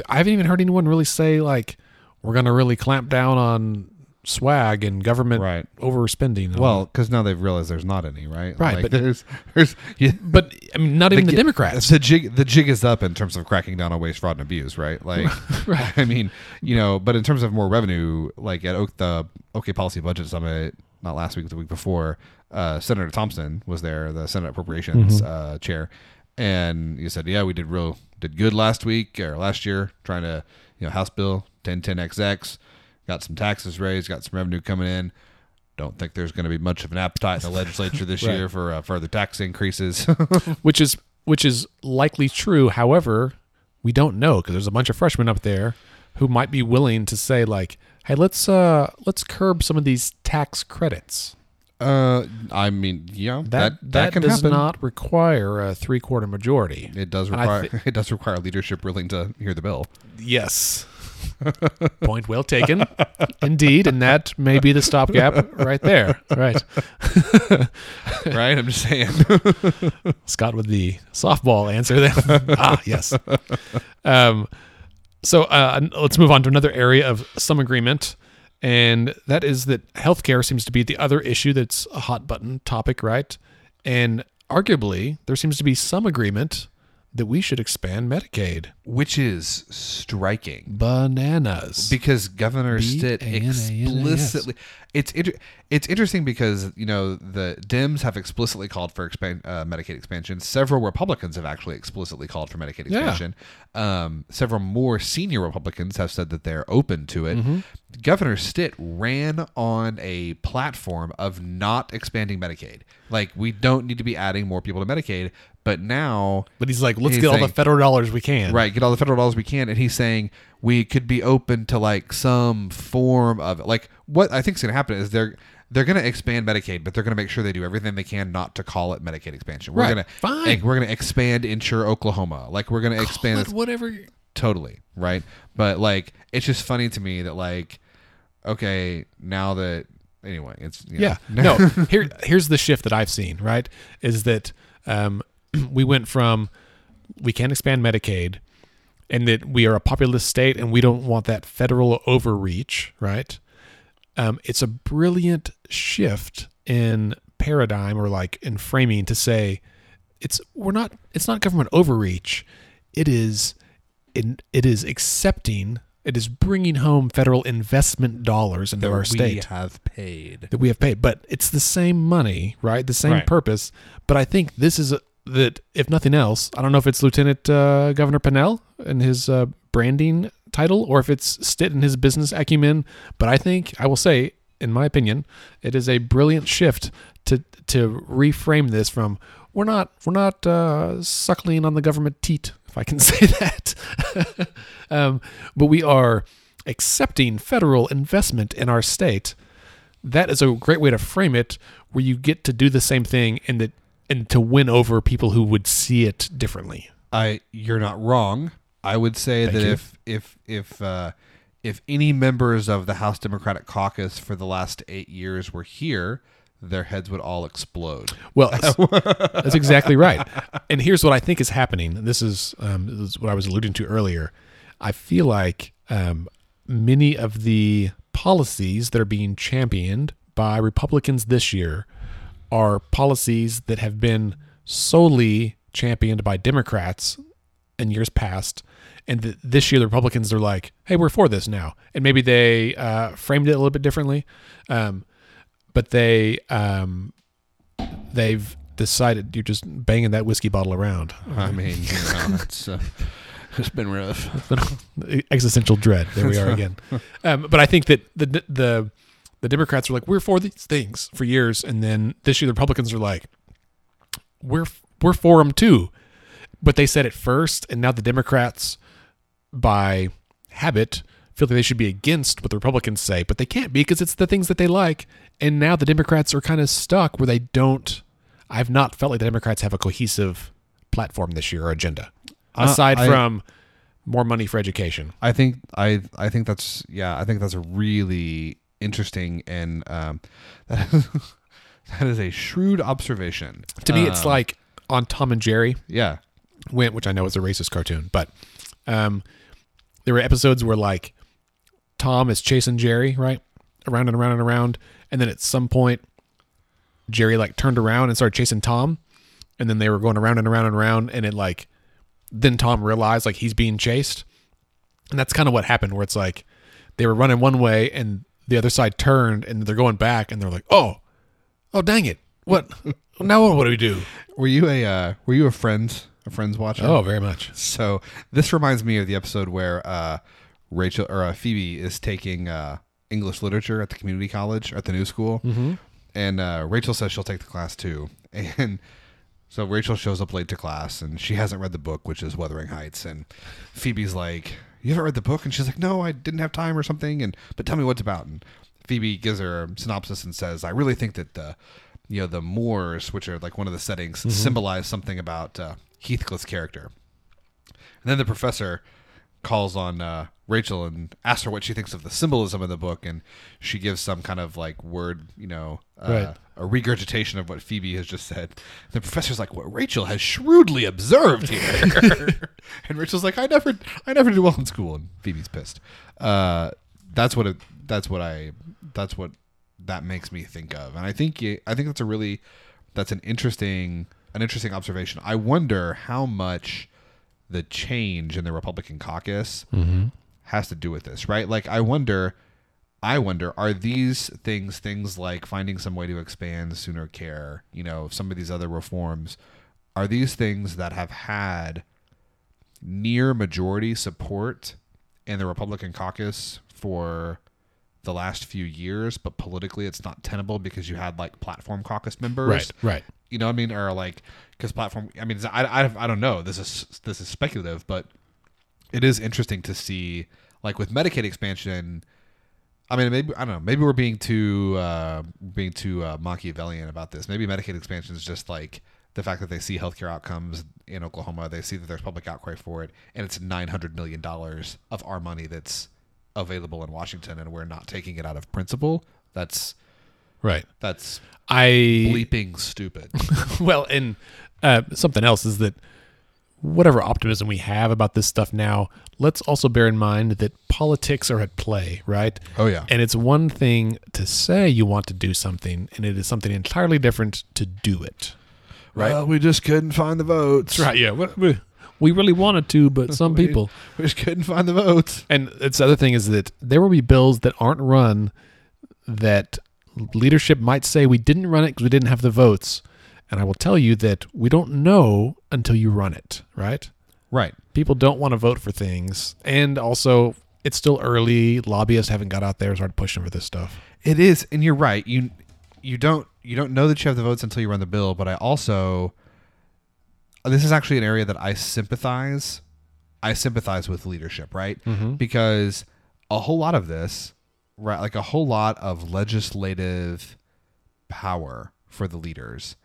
I haven't even heard anyone really say like we're going to really clamp down on swag and government Right. overspending. Well, because now they've realized there's not any, right? Right, Like, but- there's, there's, yeah, but I mean, not even the, gi- Democrats. The jig, the jig is up in terms of cracking down on waste, fraud, and abuse, right? Like, Right. I mean, you know, but in terms of more revenue, like at the OK Policy Budget Summit, not last week, but the week before, uh, Senator Thompson was there, the Senate Appropriations uh, chair, and he said, "Yeah, we did real, did good last week or last year, trying to, you know, House Bill 1010XX, got some taxes raised, got some revenue coming in." Don't think there's going to be much of an appetite in the legislature this Right. year for uh, further tax increases. which is which is likely true. However, we don't know because there's a bunch of freshmen up there who might be willing to say like, "Hey, let's uh let's curb some of these tax credits." Uh, I mean, yeah, That that that, that, can does happen. not require a three quarter majority. it does require thi- it does require leadership willing to hear the bill. Yes. Point well taken. Indeed, and that may be the stopgap right there. Right. right? I'm just saying. Scott with the softball answer then. ah, yes. Um, so uh, let's move on to another area of some agreement, and that is that healthcare seems to be the other issue that's a hot button topic, right? And arguably, there seems to be some agreement that we should expand Medicaid. Which is striking. Bananas. Because Governor Stitt explicitly, it's inter- it's interesting because you know the Dems have explicitly called for expand, uh, Medicaid expansion. Several Republicans have actually explicitly called for Medicaid Yeah. expansion. Um, several more senior Republicans have said that they're open to it. Mm-hmm. Governor Stitt ran on a platform of not expanding Medicaid. Like we don't need to be adding more people to Medicaid, but now but he's like, let's He's get all saying- the federal dollars we can. right get all the federal dollars we can and he's saying we could be open to like some form of like what i think is going to happen is they're they're going to expand medicaid but they're going to make sure they do everything they can not to call it medicaid expansion we're Right. going to Fine. we're going to expand insure oklahoma like we're going to expand But this whatever. totally right but like it's just funny to me that like okay now that anyway it's you Yeah. No. Here, here's the shift that I've seen. Right, is that um, we went from we can't expand Medicaid, and that we are a populous state, and we don't want that federal overreach. Right. Um, it's a brilliant shift in paradigm or like in framing to say it's we're not it's not government overreach it is in, it is accepting it is bringing home federal investment dollars into our state we have paid that we have paid, but it's the same money, right? The same Right. purpose. But I think this is a, that, if nothing else, I don't know if it's Lieutenant uh, Governor Pinnell and his uh, branding title, or if it's Stitt and his business acumen. But I think I will say, in my opinion, it is a brilliant shift to to reframe this from we're not we're not uh, suckling on the government teat, if I can say that, um, but we are accepting federal investment in our state that is a great way to frame it where you get to do the same thing and that and to win over people who would see it differently I you're not wrong. I would say Thank that you. if if if uh, if any members of the House Democratic Caucus for the last eight years were here, their heads would all explode. well that's, that's exactly right and here's what i think is happening this is, um, this is what i was alluding to earlier i feel like um, many of the policies that are being championed by republicans this year are policies that have been solely championed by democrats in years past and th- this year the republicans are like hey we're for this now. And maybe they uh, framed it a little bit differently um, but they um, they've decided you're just banging that whiskey bottle around. I mean, you know, it's uh, it's been rough. existential dread. There we are again. Um, but i think that the the the democrats are like we're for these things for years and then this year the republicans are like we're we're for them too. But they said it first and now the democrats by habit feel like they should be against what the republicans say but they can't be because it's the things that they like. And now the democrats are kind of stuck where they don't i've not felt like the democrats have a cohesive platform this year or agenda Uh, aside I- from more money for education. I think I I think that's yeah I think that's a really interesting and um, that is, that is a shrewd observation. To me, it's Um, like on Tom and Jerry, yeah. went, which I know is a racist cartoon, but um, there were episodes where like Tom is chasing Jerry right? Around and around and around, and then at some point Jerry like turned around and started chasing Tom, and then they were going around and around and around, and it like then Tom realized like he's being chased, and that's kind of what happened where it's like they were running one way and the other side turned and they're going back and they're like oh oh dang it what now what do we do Were you a uh, were you a friends a friends watcher? Oh, very much. So this reminds me of the episode where uh, Rachel or uh, Phoebe is taking uh, English literature at the community college at the new school, Mm-hmm. and uh, Rachel says she'll take the class too, and so Rachel shows up late to class and she hasn't read the book, which is Wuthering Heights, and Phoebe's like, "You haven't read the book?" and she's like, "No, I didn't have time or something." And but tell me what's about. And Phoebe gives her a synopsis and says, "I really think that the you know the moors, which are like one of the settings, symbolize something about uh, Heathcliff's character." And then the professor calls on uh, Rachel and asks her what she thinks of the symbolism of the book, and she gives some kind of like word, you know, uh, Right. A regurgitation of what Phoebe has just said. The professor's like, "What Rachel has shrewdly observed here," and Rachel's like, "I never, I never did well in school," and Phoebe's pissed. Uh, that's what it. That's what I. That's what that makes me think of, and I think you, I think that's a really, that's an interesting, an interesting observation. I wonder how much the change in the Republican caucus has to do with this, right? Like, I wonder, I wonder, are these things things like finding some way to expand SoonerCare, you know, some of these other reforms, are these things that have had near majority support in the Republican caucus for the last few years, but politically it's not tenable because you had like platform caucus members Right. Right. you know what I mean, or like because platform. I mean, I, I I don't know. This is this is speculative, but it is interesting to see like with Medicaid expansion. I mean, maybe I don't know. Maybe we're being too uh, being too uh, Machiavellian about this. Maybe Medicaid expansion is just like the fact that they see healthcare outcomes in Oklahoma. They see that there's public outcry for it, and it's nine hundred million dollars of our money that's available in Washington, and we're not taking it out of principle. That's Right. that's I bleeping stupid. well, and uh, something else is that whatever optimism we have about this stuff now, let's also bear in mind that politics are at play, right? Oh, yeah. And it's one thing to say you want to do something, and it is something entirely different to do it. Right. Well, we just couldn't find the votes. Right. Yeah. We, we, we really wanted to, but some We- people. We just couldn't find the votes. And it's the other thing is that there will be bills that aren't run that leadership might say we didn't run it because we didn't have the votes. And I will tell you that we don't know until you run it, right? Right. People don't want to vote for things. And also, it's still early. Lobbyists haven't got out there and started pushing for this stuff. It is, and you're right. You you don't you don't know that you have the votes until you run the bill. But I also uh, this is actually an area that I sympathize. I sympathize with leadership, right? Mm-hmm. Because a whole lot of this, right, like a whole lot of legislative power for the leaders.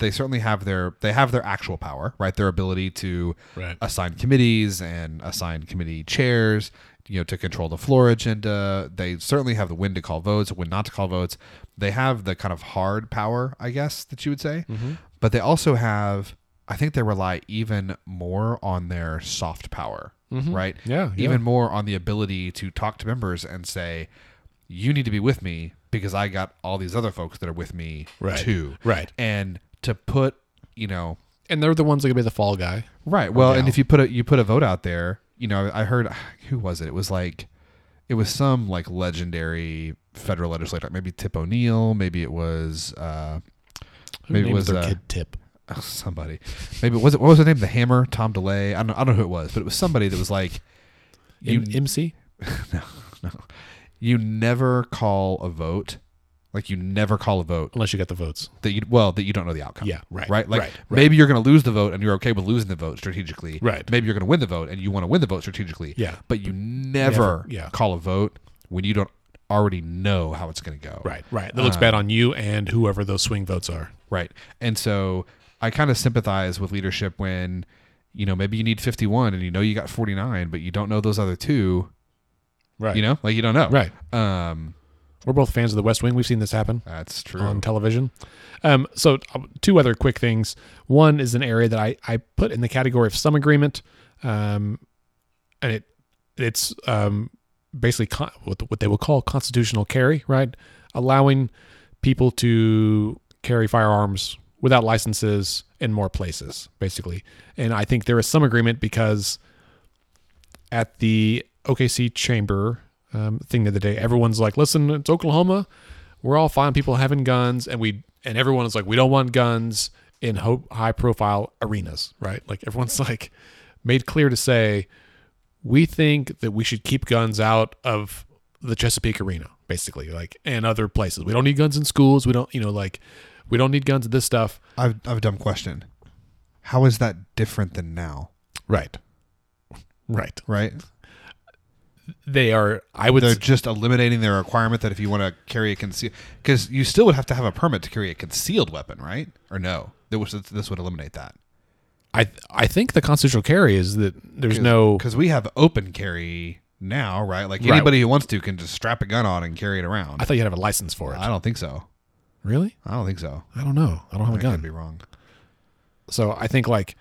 They certainly have their they have their actual power, right? Their ability to Right. assign committees and assign committee chairs, you know, to control the floor agenda. They certainly have the when to call votes, when not to call votes. They have the kind of hard power, I guess, that you would say. Mm-hmm. But they also have, I think they rely even more on their soft power, mm-hmm. right? Yeah, yeah. Even more on the ability to talk to members and say, you need to be with me because I got all these other folks that are with me Right. too. Right. And to put, you know, And they're the ones that are to be the fall guy. Right. Well, and if you put a you put a vote out there, you know, I heard who was it? It was like it was some like legendary federal legislator, maybe Tip O'Neill, maybe it was uh maybe it was their uh, kid Tip. somebody. Maybe it was it what was the name? The Hammer, Tom DeLay. I don't know, I don't know who it was, but it was somebody that was like you M- MC? No no you never call a vote. Like you never call a vote Unless you get the votes. that you well that you don't know the outcome. Yeah, right, Right. Like right, right. maybe you're going to lose the vote and you're okay with losing the vote strategically. Right. Maybe you're going to win the vote and you want to win the vote strategically. Yeah. But you never, Never, yeah. call a vote when you don't already know how it's going to go. Right, right. That looks Uh, bad on you and whoever those swing votes are. Right. And so I kind of sympathize with leadership when you know maybe you need 51 and you know you got 49 but you don't know those other two. Right. You know, like you don't know. Right. Um. We're both fans of the West Wing. We've seen this happen. That's true. on television. Um, so uh, two other quick things. One is an area that I, I put in the category of some agreement, um, and it it's um, basically con- what, what they will call constitutional carry, right? Allowing people to carry firearms without licenses in more places, basically. And I think there is some agreement because at the OKC chamber um, thing of the other day, everyone's like, "Listen, it's Oklahoma. We're all fine people having guns, and we and everyone is like, we don't want guns in ho- high profile arenas, right? Like everyone's like made clear to say we think that we should keep guns out of the Chesapeake Arena, basically, like and other places. We don't need guns in schools. We don't, you know, like we don't need guns in this stuff, I've I've a dumb question. How is that different than now? right? Right. Right. They are. I would. They're just eliminating the requirement that if you want to carry a concealed, because you still would have to have a permit to carry a concealed weapon, right? Or no? This would, this would eliminate that. I I think the constitutional carry is that there's no because we have open carry now, right? Like Right. anybody who wants to can just strap a gun on and carry it around. I thought you'd have a license for it. I don't think so. Really? I don't think so. I don't know. I don't have a I gun. could be wrong. So I think like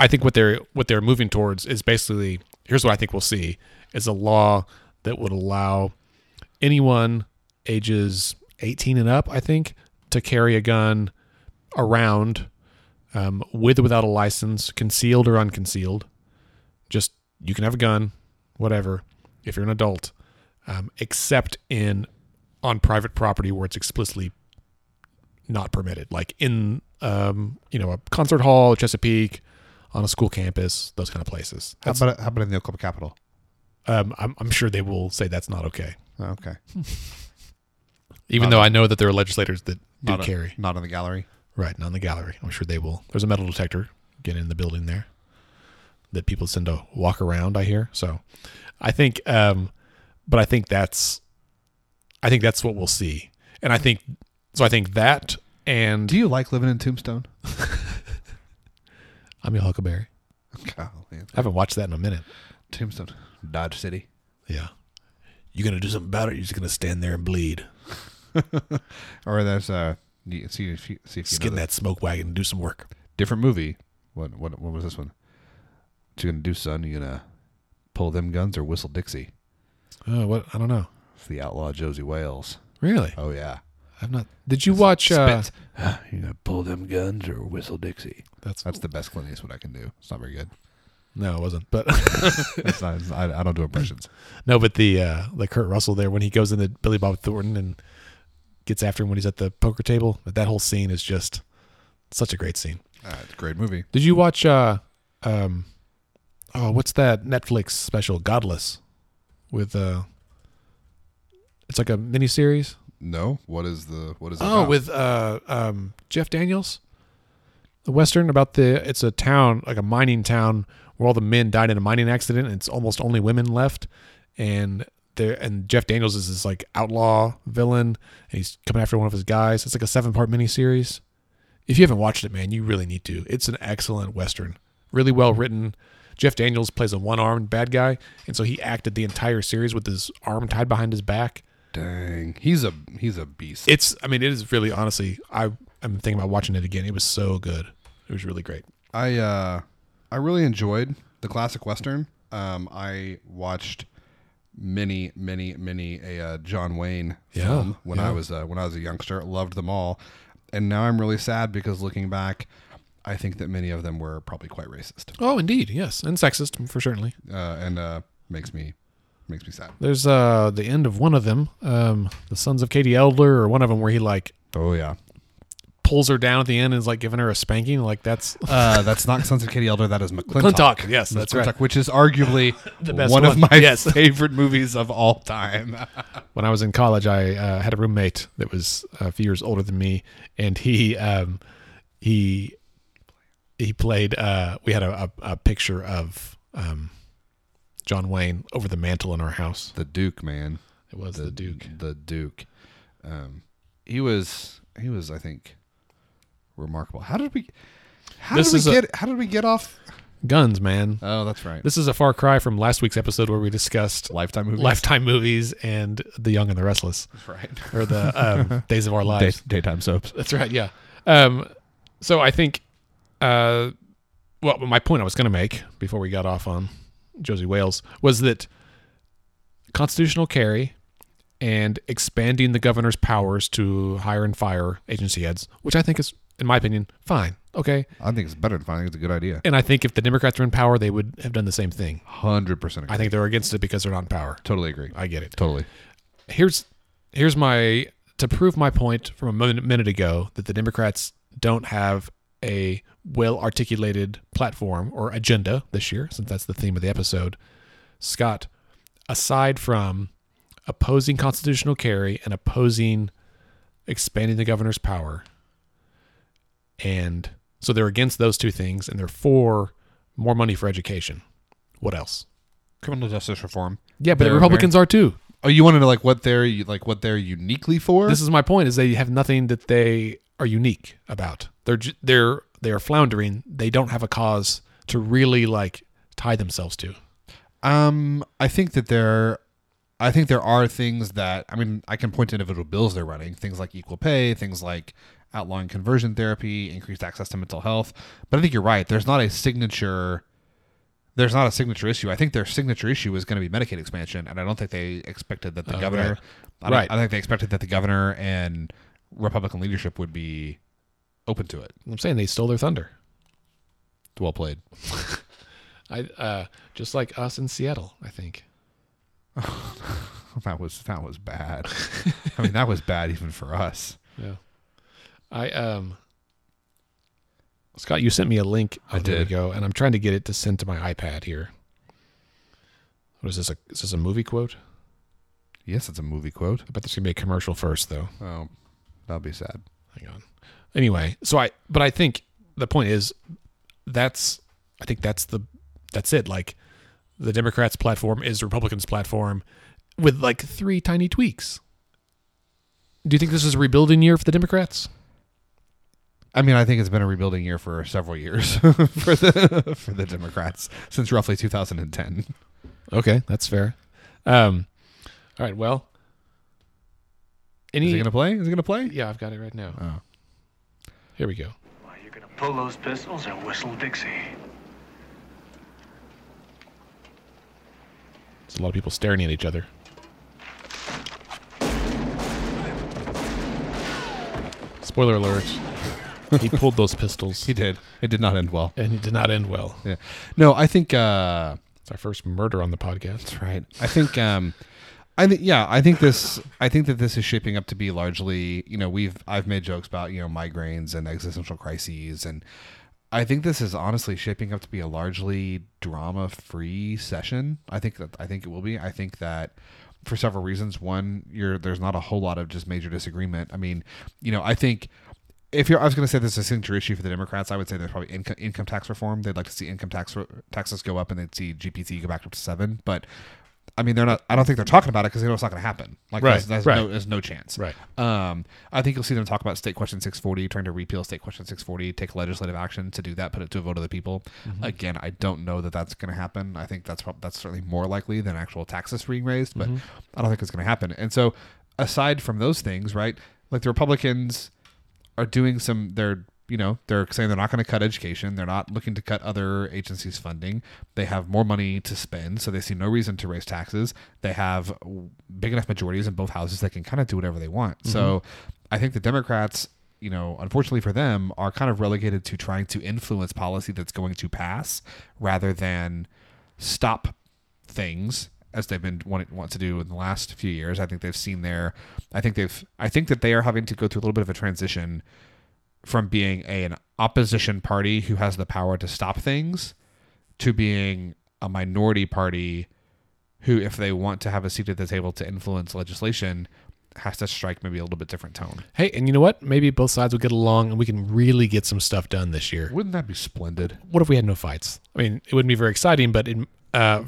I think what they're what they're moving towards is basically here's what I think we'll see is a law that would allow anyone ages 18 and up, I think, to carry a gun around um, with or without a license, concealed or unconcealed. Just you can have a gun, whatever, if you're an adult, um, except in on private property where it's explicitly not permitted, like in um, you know a concert hall, Chesapeake, on a school campus, those kind of places. How about how about in the Oklahoma Capitol? um, I'm, I'm sure they will say that's not okay, Oh, okay, even Not though a- I know that there are legislators that do not a- carry. not in the gallery. Right, not in the gallery. I'm sure they will. There's a metal detector get in the building there that people tend to walk around. I hear. So, I think, um, but I think that's, I think that's what we'll see, and I think so. I think that and Do you like living in Tombstone? I'm your Huckleberry. Golly. I haven't watched that in a minute. Tombstone, Dodge City. Yeah, you gonna do something about it? You're just gonna stand there and bleed, Or there's uh, you- see if you, see if you just know get in that smoke wagon and do some work. different movie. What what what was this one? What you gonna do, son? You gonna pull them guns or whistle Dixie? Oh, what? I don't know. It's the outlaw Josie Wales. Really? Oh yeah. I've not. Did you watch? Uh, you gonna pull them guns or whistle Dixie? That's That's the best Clint Eastwood I can do. It's not very good. no, it wasn't. But It's not, it's- I, I don't do impressions. no, but the uh, the Kurt Russell there when he goes into Billy Bob Thornton and gets after him when he's at the poker table. That that whole scene is just such a great scene. Uh, it's a great movie. Did you watch? Uh, um, oh, what's that Netflix special? Godless, with uh, it's like a miniseries. No, what is the what is it Oh, about? with uh, um, Jeff Daniels, the western about the. It's a town, like a mining town, where all the men died in a mining accident, and it's almost only women left. And there, and Jeff Daniels is this like outlaw villain, and he's coming after one of his guys. It's like a seven part miniseries. If you haven't watched it, man, you really need to. It's an excellent western, really well written. Jeff Daniels plays a one armed bad guy, and so he acted the entire series with his arm tied behind his back. Dang, he's a he's a beast. It's, I mean, it is really honestly, I am thinking about watching it again. It was so good. It was really great. I uh I really enjoyed the classic western. Um, I watched many, many, many a uh, John Wayne Yeah, film when I was uh, when I was a youngster. Loved them all, and now I'm really sad because looking back, I think that many of them were probably quite racist, Oh, indeed, yes, and sexist for certainly. uh, and uh, makes me makes me sad. There's uh the end of one of them, um, the Sons of Katie Elder, or one of them where he like Oh yeah, pulls her down at the end and is like giving her a spanking. Like that's uh, that's not Sons of Katie Elder. That is McLintock. McLintock. Yes, that's McLintock, right. Which is arguably The best one, of my Yes. favorite movies of all time. when I was in college, I uh, had a roommate that was a few years older than me, and he um, he he played. Uh, we had a, a, a picture of um, John Wayne over the mantle in our house. the Duke, man. It was the, Duke. The Duke. Um, he was he was I think remarkable. How did we how This did is we a- get how did we get off? Guns, man. Oh, that's right. This is a far cry from last week's episode where we discussed Lifetime movie. Lifetime movies and The Young and the Restless, That's right. or the um, Days of Our Day, Lives. daytime soaps. That's right. Yeah. Um, so I think, uh, well, my point I was going to make before we got off on Josie Wales was that constitutional carry and expanding the governor's powers to hire and fire agency heads, which I think is, in my opinion, fine. Okay. I think it's better than fine. I think it's a good idea. And I think if the Democrats were in power, they would have done the same thing. Hundred percent. I think they're against it because they're not in power. totally agree. I get it. Totally. here's here's my to prove my point from a min- minute ago that the Democrats don't have a well articulated platform or agenda this year, since that's the theme of the episode. Scott, aside from opposing constitutional carry and opposing expanding the governor's power, and so they're against those two things, and they're for more money for education. What else? Criminal justice reform. Yeah, but They're Republicans are too. Oh, you want to know like what they're like what they're uniquely for? this is my point is they have nothing that they are unique about they're they're they are floundering, they don't have a cause to really like tie themselves to. Um, I think that there, I think there are things that I mean, I can point to individual bills they're running, things like equal pay, things like outlawing conversion therapy, increased access to mental health. But I think you're right. There's not a signature. There's not a signature issue. I think their signature issue is going to be Medicaid expansion, and I don't think they expected that the governor. right. I, Right. I think they expected that the governor and Republican leadership would be open to it. I'm saying they stole their thunder. Well played. I uh, just like us in Seattle, I think. That was that was bad. I mean, that was bad even for us. Yeah. I um Scott, you sent me a link. I Oh, did. go, and I'm trying to get it to send to my iPad here. What is this? A, is this a movie quote? Yes, it's a movie quote. I bet there's gonna be a commercial first, though. Oh, that'll be sad. Hang on. Anyway, so I, but I think the point is, that's, I think that's the, that's it. Like, the Democrats' platform is the Republicans' platform, with like three tiny tweaks. Do you think this is a rebuilding year for the Democrats? I mean, I think it's been a rebuilding year for several years for the for the Democrats since roughly 2010. Okay, that's fair. Um, all right. Well, any? Is he gonna play? Is he gonna play? yeah, I've got it right now. Oh. Here we go. Well, you're gonna pull those pistols and whistle Dixie. There's a lot of people staring at each other. Spoiler alert. He pulled those pistols, He did. It did not end well. and it did not end well. Yeah. No, I think uh It's our first murder on the podcast. that's right. I think um I think yeah, I think this I think that this is shaping up to be largely, you know, we've I've made jokes about, you know, migraines and existential crises and I think this is honestly shaping up to be a largely drama-free session. I think that I think it will be. I think that for several reasons. One, you're there's not a whole lot of just major disagreement. I mean, you know, I think if you're, I was going to say this is a signature issue for the Democrats. I would say there's probably income, income tax reform. They'd like to see income tax taxes go up, and they'd see GPT go back up to seven. But I mean, they're not. I don't think they're talking about it because they know it's not going to happen. Like, Right, there's, there's right. no, there's no chance. Right. Um, I think you'll see them talk about State Question 640, trying to repeal State Question 640, take legislative action to do that, put it to a vote of the people. Again, I don't know that that's going to happen. I think that's that's certainly more likely than actual taxes being raised, but I don't think it's going to happen. And so, aside from those things, right? Like the Republicans are doing some. They're you know they're saying they're not going to cut education. They're not looking to cut other agencies' funding. They have more money to spend, so they see no reason to raise taxes. They have big enough majorities in both houses they can kind of do whatever they want. So mm-hmm. I think the Democrats. You know, unfortunately for them, are kind of relegated to trying to influence policy that's going to pass rather than stop things as they've been wanting want to do in the last few years. I think they've seen their I think they've I think that they are having to go through a little bit of a transition from being a, an opposition party who has the power to stop things to being a minority party who if they want to have a seat at the table to influence legislation has to strike maybe a little bit different tone. Hey, and you know what? Maybe both sides will get along, and we can really get some stuff done this year. Wouldn't that be splendid? What if we had no fights? I mean, it wouldn't be very exciting, but it, uh,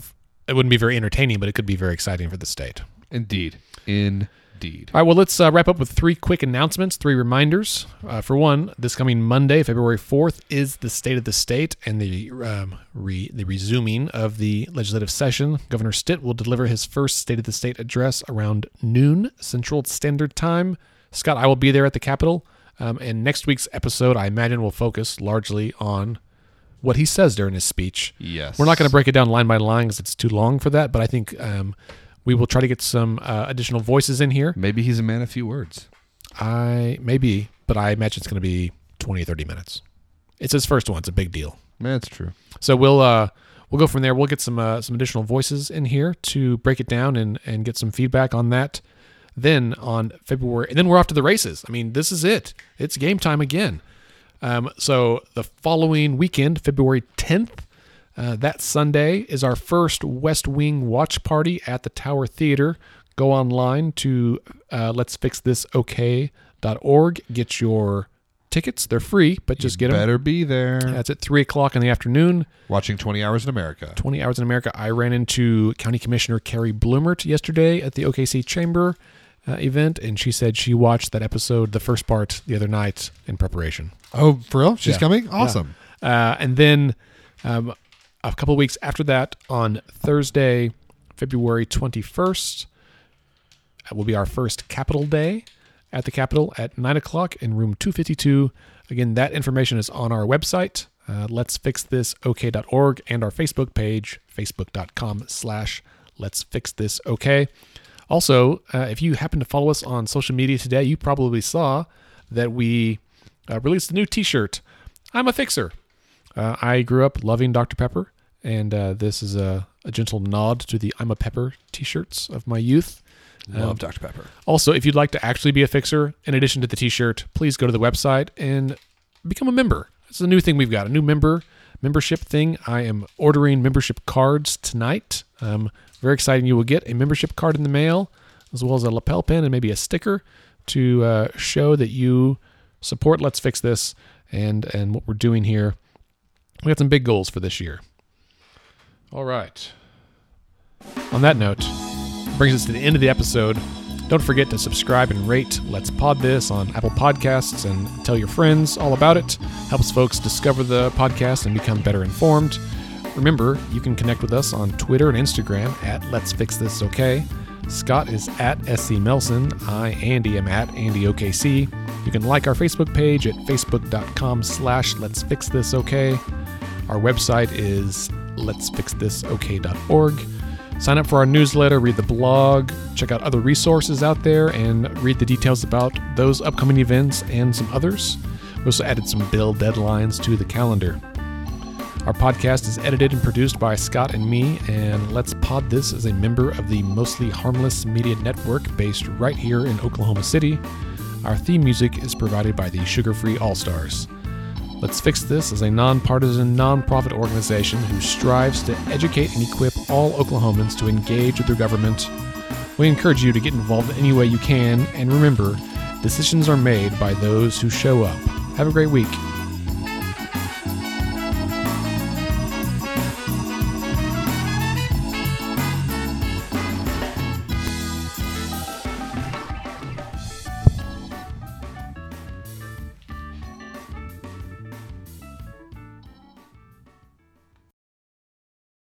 it wouldn't be very entertaining, but it could be very exciting for the state. Indeed. Indeed. All right, well, let's uh, wrap up with three quick announcements, three reminders. Uh, for one, this coming Monday, February 4th, is the State of the State and the um, re- the resuming of the legislative session. Governor Stitt will deliver his first State of the State address around noon Central Standard Time. Scott, I will be there at the Capitol. Um, and next week's episode, I imagine, will focus largely on what he says during his speech. Yes. We're not going to break it down line by line because it's too long for that, but I think um, we will try to get some uh, additional voices in here. Maybe he's a man of few words. I maybe, but I imagine it's going to be 20 30 minutes. It's his first one. It's a big deal. That's true. So we'll uh we'll go from there. We'll get some uh, some additional voices in here to break it down and and get some feedback on that. Then on February, and then we're off to the races. I mean, this is it. It's game time again. Um, so the following weekend, February 10th, uh, that Sunday is our first West Wing watch party at the Tower Theater. Go online to uh, let's fix this okay.org. Get your tickets. They're free, but just get them. Better be there. That's at three o'clock in the afternoon. Watching 20 Hours in America. 20 Hours in America. I ran into County Commissioner Carrie Blumert yesterday at the OKC Chamber. Uh, event, and she said she watched that episode, the first part, the other night in preparation. Oh, for real? She's Yeah. coming? Awesome. Uh, and then um, a couple weeks after that, on Thursday, February 21st, uh, will be our first Capital Day at the Capitol at 9 o'clock in room 252. Again, that information is on our website, uh, let's fix this ok.org, and our Facebook page, facebook.com slash let's fix this okay. Also, uh, if you happen to follow us on social media today, you probably saw that we uh, released a new t shirt. I'm a fixer. Uh, I grew up loving Dr. Pepper, and uh, this is a, a gentle nod to the I'm a Pepper t shirts of my youth. Love Dr. Pepper. Also, if you'd like to actually be a fixer, in addition to the t shirt, please go to the website and become a member. It's a new thing we've got, a new member membership thing. I am ordering membership cards tonight. Um, very exciting. You will get a membership card in the mail, as well as a lapel pin and maybe a sticker to uh, show that you support Let's Fix This and and what we're doing here. We got some big goals for this year. All right. On that note, brings us to the end of the episode. Don't forget to subscribe and rate Let's Pod This on Apple Podcasts and tell your friends all about it. Helps folks discover the podcast and become better informed. Remember, you can connect with us on Twitter and Instagram at Let's Fix This Okay. Scott is at SC Melson. I, Andy, am at AndyOKC. You can like our Facebook page at facebook.com slash Let's Fix This Okay. Our website is letsfixthisok.org. Sign up for our newsletter, read the blog, check out other resources out there, and read the details about those upcoming events and some others. We also added some bill deadlines to the calendar. Our podcast is edited and produced by Scott and me, and Let's Pod This is a member of the Mostly Harmless Media Network based right here in Oklahoma City. Our theme music is provided by the Sugar Free All Stars. Let's Fix This is a nonpartisan, nonprofit organization who strives to educate and equip all Oklahomans to engage with their government. We encourage you to get involved any way you can, and remember, decisions are made by those who show up. Have a great week.